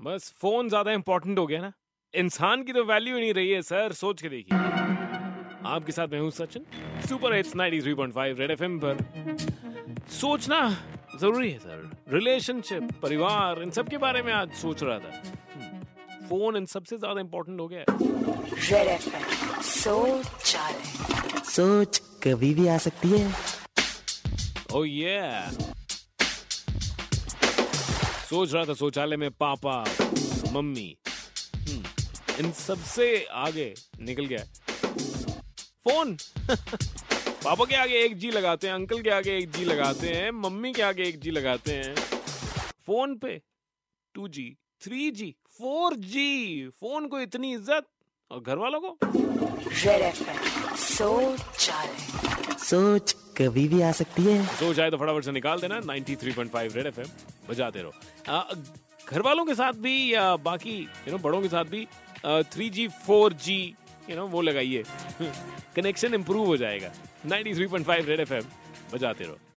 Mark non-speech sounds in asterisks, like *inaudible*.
बस फ़ोन ज़्यादा इंपॉर्टेंट हो गया ना। इंसान की तो वैल्यू ही नहीं रही है सर सोच के देखिए। आपके साथ मैं हूँ Sachin super hits 93.5 red FM पर। सोचना ज़रूरी है सर। रिलेशनशिप परिवार इन सब के बारे में आज सोच रहा था। फ़ोन इन सबसे ज़्यादा इंपॉर्टेंट हो गया है। सोच सोच कभी भी आ सकती है। ओ oh, ये सोच रहा था शौचालय में पापा मम्मी। हम्म, इन सबसे आगे निकल गया। फ़ोन। *laughs* पापा के आगे एक जी लगाते हैं अंकल के आगे एक जी लगाते हैं मम्मी के आगे एक जी लगाते हैं। फ़ोन पे two G three G four G phone को इतनी इज़्ज़त। और घर वालों को सोच सोच कभी भी आ सकती है। सोच आए तो फटाफट से निकाल देना। 93.5 रेड एफएम बजाते रहो। घर वालों के साथ भी या बाकी यू नो बड़ों के साथ भी three G four G you know वो लगाइए। *laughs* कनेक्शन इंप्रूव हो जाएगा। 93.5 रेड एफएम बजाते रहो।